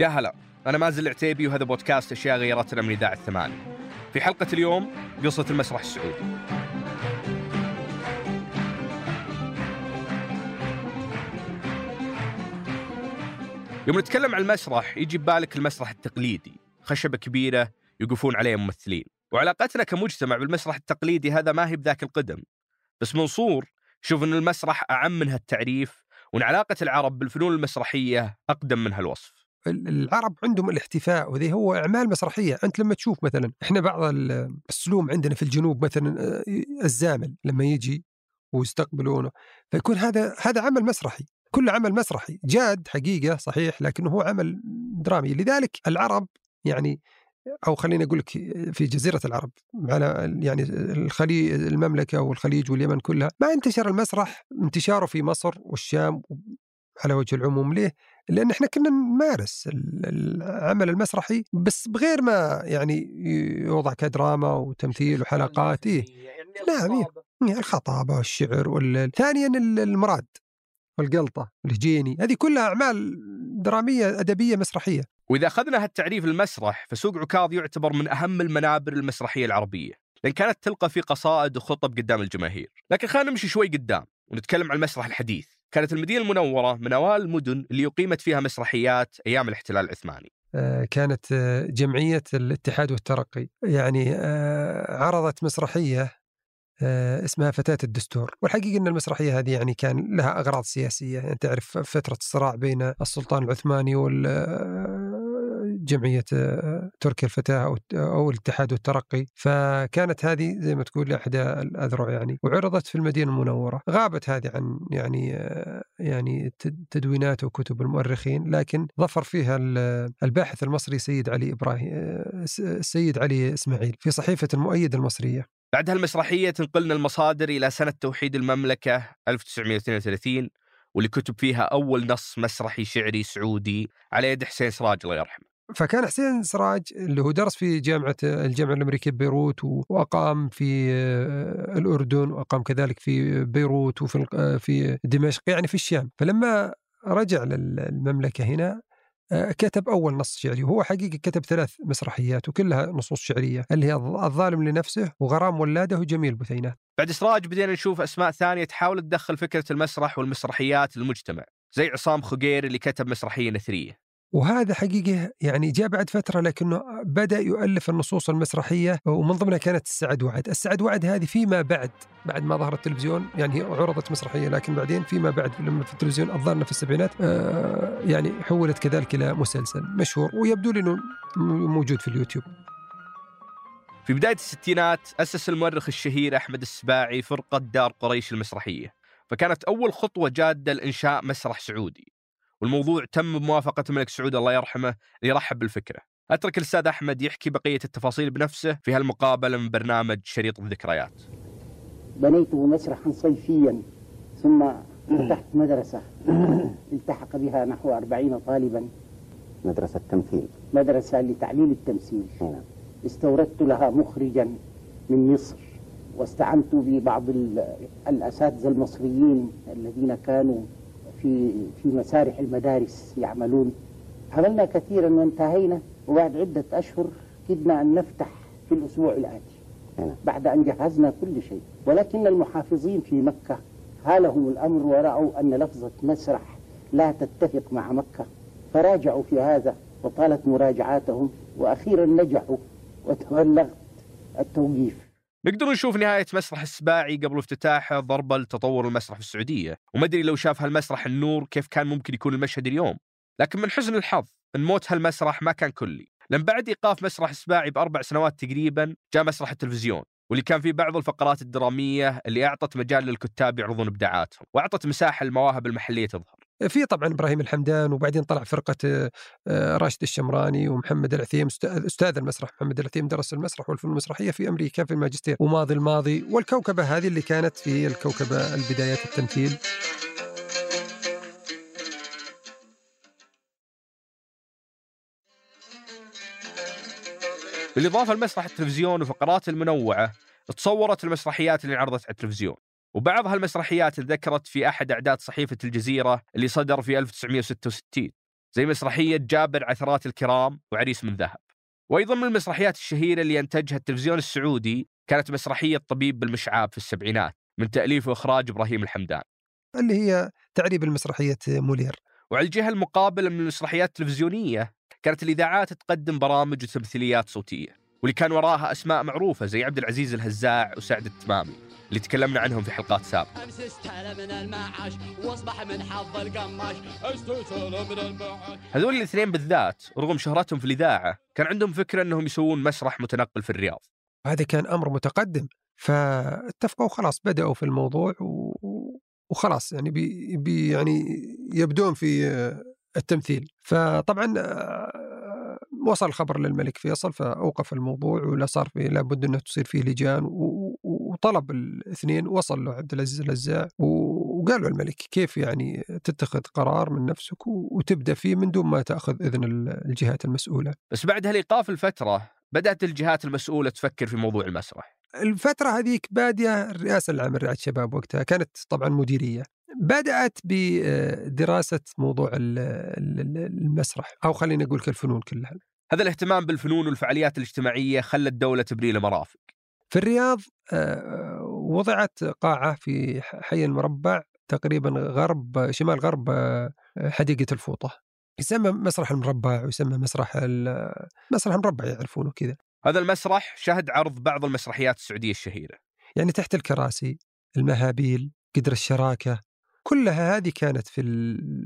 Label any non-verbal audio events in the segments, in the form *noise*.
يا هلا أنا مازن العتيبي وهذا بودكاست أشياء غيرتنا من إذاعة ثمانية في حلقة اليوم قصة المسرح السعودي. يوم نتكلم عن المسرح يجي ببالك المسرح التقليدي. خشبة كبيرة يوقفون عليه ممثلين. وعلاقتنا كمجتمع بالمسرح التقليدي هذا ما هي بذاك القدم. بس منصور شوف أن المسرح أعم من هالتعريف وأن علاقة العرب بالفنون المسرحية أقدم من هالوصف. العرب عندهم الاحتفاء وذي هو أعمال مسرحية. أنت لما تشوف مثلا إحنا بعض السلوم عندنا في الجنوب مثلا آه، الزامل لما يجي ويستقبلونه. فيكون هذا هذا عمل مسرحي. كل عمل مسرحي. جاد حقيقة صحيح لكنه هو عمل درامي. لذلك العرب يعني أو خليني أقول لك في جزيرة العرب على يعني الخليج المملكة والخليج واليمن كلها ما انتشر المسرح انتشاره في مصر والشام على وجه العموم. ليه؟ لأن إحنا كنا نمارس العمل المسرحي بس بغير ما يعني يوضع كدراما وتمثيل وحلقات إيه؟ يعني نعم إيه؟ الخطابة والشعر وال... ثانيا المراد والقلطة الهجيني هذه كلها أعمال درامية أدبية مسرحية وإذا أخذنا هالتعريف المسرح فسوق عكاظ يعتبر من أهم المنابر المسرحية العربية لأن كانت تلقى في قصائد وخطب قدام الجماهير لكن خلينا نمشي شوي قدام ونتكلم عن المسرح الحديث كانت المدينة المنورة من أوائل المدن اللي أقيمت فيها مسرحيات أيام الاحتلال العثماني. آه، كانت آه، جمعية الاتحاد والترقي. يعني آه، عرضت مسرحية اسمها فتاة الدستور. والحقيقة أن المسرحية هذه يعني كان لها أغراض سياسية. يعني تعرف فترة الصراع بين السلطان العثماني وال جمعية آه، تركيا الفتاة أو الاتحاد والترقي. فكانت هذه زي ما تقول إحدى الأذرع يعني. وعرضت في المدينة المنورة. غابت هذه عن يعني آه، يعني تدوينات وكتب المؤرخين. لكن ظفر فيها الباحث المصري سيد علي إبراهيم آه، السيد علي إسماعيل في صحيفة المؤيد المصرية. بعد هالمسرحية تنقلنا المصادر إلى سنة توحيد المملكة 1932 واللي كتب فيها أول نص مسرحي شعري سعودي على يد حسين سراج الله يرحمه. فكان حسين سراج اللي هو درس في جامعة الجامعة الأمريكية ببيروت وأقام في آه، الأردن وأقام كذلك في بيروت وفي آه، في دمشق يعني في الشام. فلما رجع للمملكة هنا آه، كتب أول نص شعري وهو حقيقة كتب ثلاث مسرحيات وكلها نصوص شعرية اللي هي الظالم لنفسه وغرام ولاده وجميل بثينات بعد سراج بدينا نشوف أسماء ثانية تحاول تدخل فكرة المسرح والمسرحيات للمجتمع زي عصام خقير اللي كتب مسرحية نثرية. وهذا حقيقة يعني جاء بعد فترة لكنه بدأ يؤلف النصوص المسرحية ومن ضمنها كانت السعد وعد. السعد وعد هذه فيما بعد بعد ما ظهر التلفزيون يعني هي عرضت مسرحية لكن بعدين فيما بعد لما في التلفزيون الظاهر في السبعينات آه يعني حولت كذلك إلى مسلسل مشهور ويبدو لي أنه موجود في اليوتيوب. في بداية الستينات أسس المؤرخ الشهير أحمد السباعي فرقة دار قريش المسرحية فكانت أول خطوة جادة لإنشاء مسرح سعودي. والموضوع تم بموافقة الملك سعود الله يرحمه ليرحب بالفكرة. أترك الأستاذ أحمد يحكي بقية التفاصيل بنفسه في هالمقابلة من برنامج شريط الذكريات. بنيته مسرحا صيفيا ثم *clears throat* فتحت مدرسة. *clears throat* التحق بها نحو أربعين طالبا. مدرسة تمثيل مدرسة لتعليم التمثيل. نعم. استوردت لها مخرجا من مصر واستعنت ببعض الأساتذة المصريين الذين كانوا في في مسارح المدارس يعملون. عملنا كثيرا وانتهينا. وبعد عدة أشهر كدنا أن نفتح في الأسبوع الآتي. بعد أن جهزنا كل شيء. ولكن المحافظين في مكة هالهم الأمر ورأوا أن لفظة مسرح لا تتفق مع مكة. فراجعوا في هذا وطالت مراجعاتهم. وأخيرا نجحوا وتبلغت التوقيف. نقدر نشوف نهاية مسرح السباعي قبل افتتاحه ضربة لتطور المسرح في السعودية. وما أدري لو شاف هالمسرح النور كيف كان ممكن يكون المشهد اليوم. لكن من حزن الحظ أن موت هالمسرح ما كان كلي. لأن بعد إيقاف مسرح السباعي بأربع سنوات تقريبا جاء مسرح التلفزيون واللي كان فيه بعض الفقرات الدرامية اللي أعطت مجال للكتاب يعرضون إبداعاتهم وأعطت مساحة للمواهب المحلية تظهر. في طبعا إبراهيم الحمدان وبعدين طلع فرقة آه، راشد الشمراني ومحمد العثيم أستاذ المسرح محمد العثيم درس المسرح والفنون المسرحية في أمريكا في الماجستير. وماضي الماضي والكوكبة هذه اللي كانت في الكوكبة البدايات التمثيل. بالإضافة لمسرح التلفزيون وفقرات المنوعة تصورت المسرحيات اللي انعرضت على التلفزيون. وبعض هالمسرحيات ذكرت في أحد أعداد صحيفة الجزيرة اللي صدر في 1966 زي مسرحية جابر عثرات الكرام وعريس من ذهب. وأيضا من المسرحيات الشهيرة اللي أنتجها التلفزيون السعودي كانت مسرحية طبيب بالمشعاب في السبعينات من تأليف وإخراج إبراهيم الحمدان. اللي هي تعريب المسرحية مولير. وعلى الجهة المقابلة من المسرحيات التلفزيونية كانت الإذاعات تقدم برامج وتمثيليات صوتية واللي كان وراها أسماء معروفة زي عبد العزيز الهزاع وسعد التمامي. اللي تكلمنا عنهم في حلقات سابقة. امس استلم المعاش واصبح من حظ القماش استلم المعاش هذول الاثنين بالذات رغم شهرتهم في الإذاعة كان عندهم فكرة أنهم يسوون مسرح متنقل في الرياض. هذا كان أمر متقدم فاتفقوا خلاص بدأوا في الموضوع و... وخلاص يعني بي... بي يعني يبدون في التمثيل. فطبعا آه، وصل الخبر للملك فيصل فأوقف الموضوع ولا صار في لابد إنه تصير فيه لجان و... وطلب الاثنين وصل له عبد العزيز الهزاع و- وقال له الملك كيف يعني تتخذ قرار من نفسك وتبدأ فيه من دون ما تأخذ إذن ال- الجهات المسؤولة؟ بس بعد هالإيقاف الفترة بدأت الجهات المسؤولة تفكر في موضوع المسرح؟ الفترة هذيك بادية الرئاسة العامة لرعاية الشباب وقتها كانت طبعا مديرية. بدأت بدراسة موضوع ال- ال- ال- المسرح أو خلينا نقول كالفنون كلها. هذا الاهتمام بالفنون والفعاليات الاجتماعية خلى الدولة تبني له مرافق. في الرياض آه، وضعت قاعة في حي المربع تقريبا غرب شمال غرب آه، حديقة الفوطة. يسمى مسرح المربع ويسمى مسرح مسرح المربع يعرفونه كذا هذا المسرح شهد عرض بعض المسرحيات السعودية الشهيرة. يعني تحت الكراسي المهابيل قدر الشراكة كلها هذه كانت في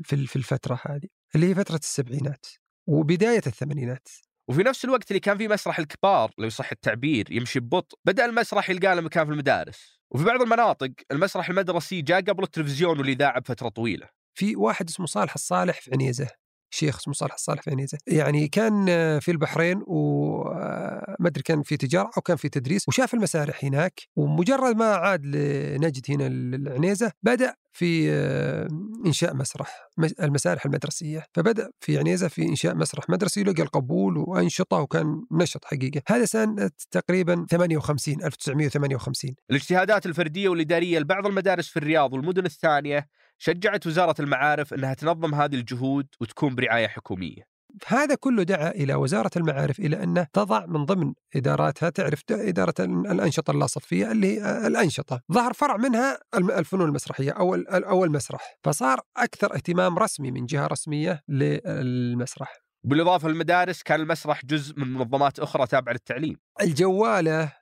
في الفترة هذه اللي هي فترة السبعينات وبداية الثمانينات. وفي نفس الوقت اللي كان فيه مسرح الكبار لو يصح التعبير يمشي ببطء بدأ المسرح يلقى له مكان في المدارس. وفي بعض المناطق المسرح المدرسي جاء قبل التلفزيون والإذاعة بفترة طويلة. في واحد اسمه صالح الصالح في عنيزة. شيخ صالح الصالح في عنيزة يعني كان آه، في البحرين وما أدري كان في تجارة أو كان في تدريس وشاف المسارح هناك ومجرد ما عاد لنجد هنا العنيزة بدأ في آه، إنشاء مسرح مس- المسارح المدرسية. فبدأ في عنيزة في إنشاء مسرح مدرسي لقى القبول وأنشطة وكان نشط حقيقة. هذا سنة تقريبا 58 1958 الاجتهادات الفردية والإدارية لبعض المدارس في الرياض والمدن الثانية شجعت وزارة المعارف أنها تنظم هذه الجهود وتكون برعاية حكومية. هذا كله دعا إلى وزارة المعارف إلى ان تضع من ضمن إداراتها تعرف إدارة الأنشطة اللاصفيه اللي هي الأنشطة، ظهر فرع منها الفنون المسرحية أو أو المسرح، فصار أكثر اهتمام رسمي من جهة رسمية للمسرح. بالإضافة للمدارس كان المسرح جزء من منظمات أخرى تابعة للتعليم. الجوالة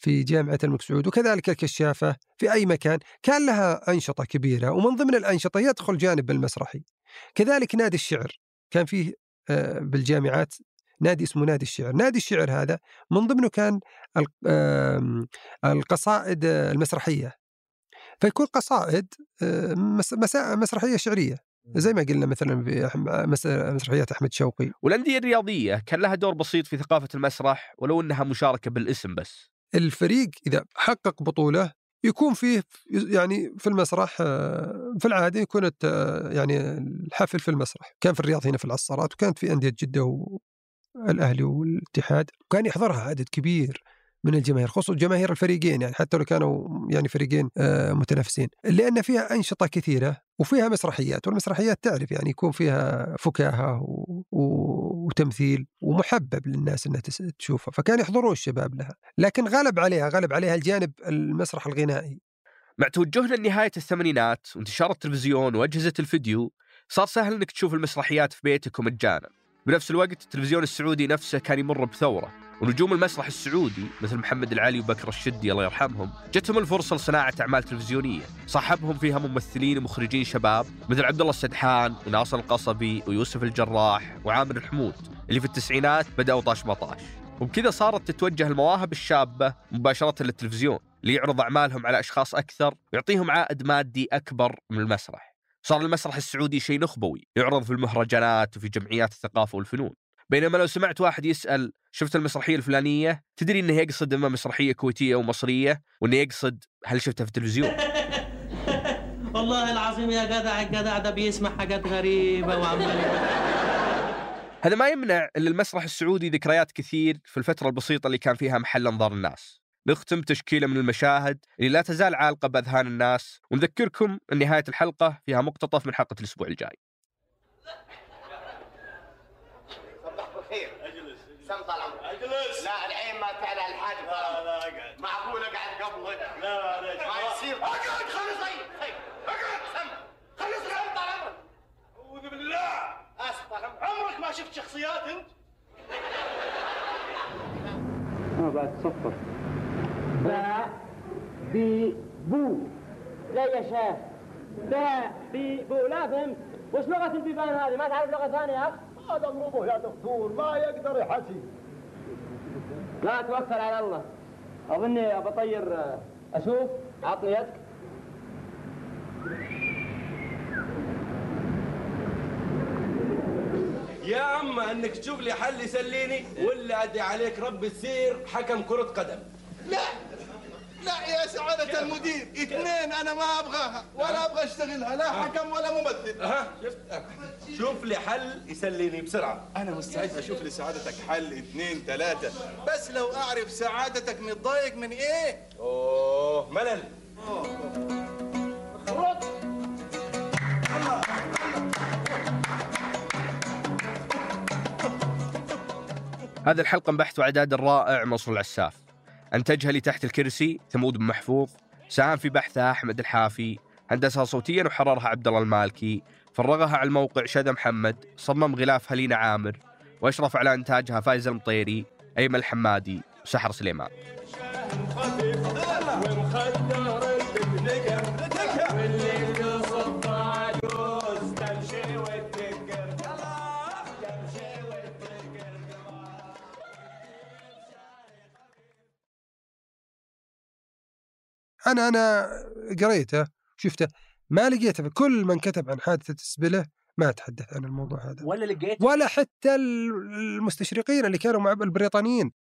في جامعة الملك سعود وكذلك الكشافة في أي مكان كان لها أنشطة كبيرة ومن ضمن الأنشطة يدخل جانب المسرحي. كذلك نادي الشعر كان فيه آه، بالجامعات نادي اسمه نادي الشعر، نادي الشعر هذا من ضمنه كان القصائد المسرحية. فيكون قصائد آه، مس- مسا- مسرحية شعرية زي ما قلنا مثلا في مسرحيات أحمد شوقي والأندية الرياضية كان لها دور بسيط في ثقافة المسرح ولو أنها مشاركة بالاسم بس الفريق إذا حقق بطولة يكون فيه يعني في المسرح آه، في العادة يكون الت- يعني الحفل في المسرح، كان في الرياض هنا في العصارات وكانت في أندية جدة والأهلي والاتحاد، وكان يحضرها عدد كبير من الجماهير خصوصا جماهير الفريقين يعني حتى لو كانوا يعني فريقين آه، متنافسين. لأن فيها أنشطة كثيرة وفيها مسرحيات والمسرحيات تعرف يعني يكون فيها فكاهة و... و... وتمثيل ومحبب للناس إنها تس- تشوفها فكان يحضرون الشباب لها لكن غلب عليها غلب عليها الجانب المسرح الغنائي. مع توجهنا لنهاية الثمانينات وانتشار التلفزيون وأجهزة الفيديو صار سهل أنك تشوف المسرحيات في بيتك ومجانا. بنفس الوقت التلفزيون السعودي نفسه كان يمر بثورة. ونجوم المسرح السعودي مثل محمد العلي وبكر الشدي الله يرحمهم جتهم الفرصة لصناعة أعمال تلفزيونية. صاحبهم فيها ممثلين ومخرجين شباب مثل عبد الله السدحان وناصر القصبي ويوسف الجراح وعامر الحمود اللي في التسعينات بدأوا طاش مطاش. وبكذا صارت تتوجه المواهب الشابة مباشرة للتلفزيون ليعرض أعمالهم على أشخاص أكثر ويعطيهم عائد مادي أكبر من المسرح. صار المسرح السعودي شيء نخبوي يعرض في المهرجانات وفي جمعيات الثقافة والفنون. بينما لو سمعت واحد يسأل شفت المسرحية الفلانية؟ تدري إنه يقصد اما مسرحية كويتية أو مصرية وإنه يقصد هل شفتها في التلفزيون؟ *laughs* والله العظيم يا جدع الجدع ده بيسمع حاجات غريبة وعمال *laughs* هذا ما يمنع إن المسرح السعودي ذكريات كثير في الفترة البسيطة اللي كان فيها محل أنظار الناس. نختم تشكيلة من المشاهد اللي لا تزال عالقة بأذهان الناس ونذكركم أن نهاية الحلقة فيها مقتطف من حلقة الأسبوع الجاي سم طال عمرك اجلس لا الحين ما تعلى الحاجب لا لا اقعد معقول اقعد قبلك لا معليش ما يصير. أقعد خلص طيب أقعد سم. خلص سم طال عمرك أعوذ بالله. اسف عمرك عمرك ما شفت شخصيات أنت؟ ما بعد صفر. باء بي بو. لا يا شيخ. باء بي بو. لا فهمت. وش لغة البيبان هذه؟ ما تعرف لغة ثانية؟ يا أخ هذا امره يا دكتور. ما يقدر يحكي. لا توكل على الله. أظني بطير أشوف. عطني يدك. يا عم أنك تشوف لي حل يسليني ولا ادي عليك رب تصير حكم كرة قدم. لا! لا يا سعادة المدير اثنين أنا ما أبغاها ولا أبغى أشتغلها لا حكم ولا ممثل. ها شفت؟ شوف لي حل يسليني بسرعة. أنا مستعد. أشوف لسعادتك حل اثنين ثلاثة. بس لو أعرف سعادتك متضايق من إيه؟ أوه ملل. هذه الحلقة من بحث وإعداد الرائع مصر العساف. أنتجها لي تحت الكرسي ثمود بن محفوظ ساهم في بحثها أحمد الحافي هندسها صوتيا وحررها عبد الله المالكي. فرغها على الموقع شذا محمد صمم غلافها لينا عامر. وأشرف على إنتاجها فايز المطيري أيمن الحمادي وسحر سليمان. أنا أنا قريته شفته ما لقيته كل من كتب عن حادثة السبله ما تحدث عن الموضوع هذا. ولا لقيت ولا حتى المستشرقين اللي كانوا مع البريطانيين.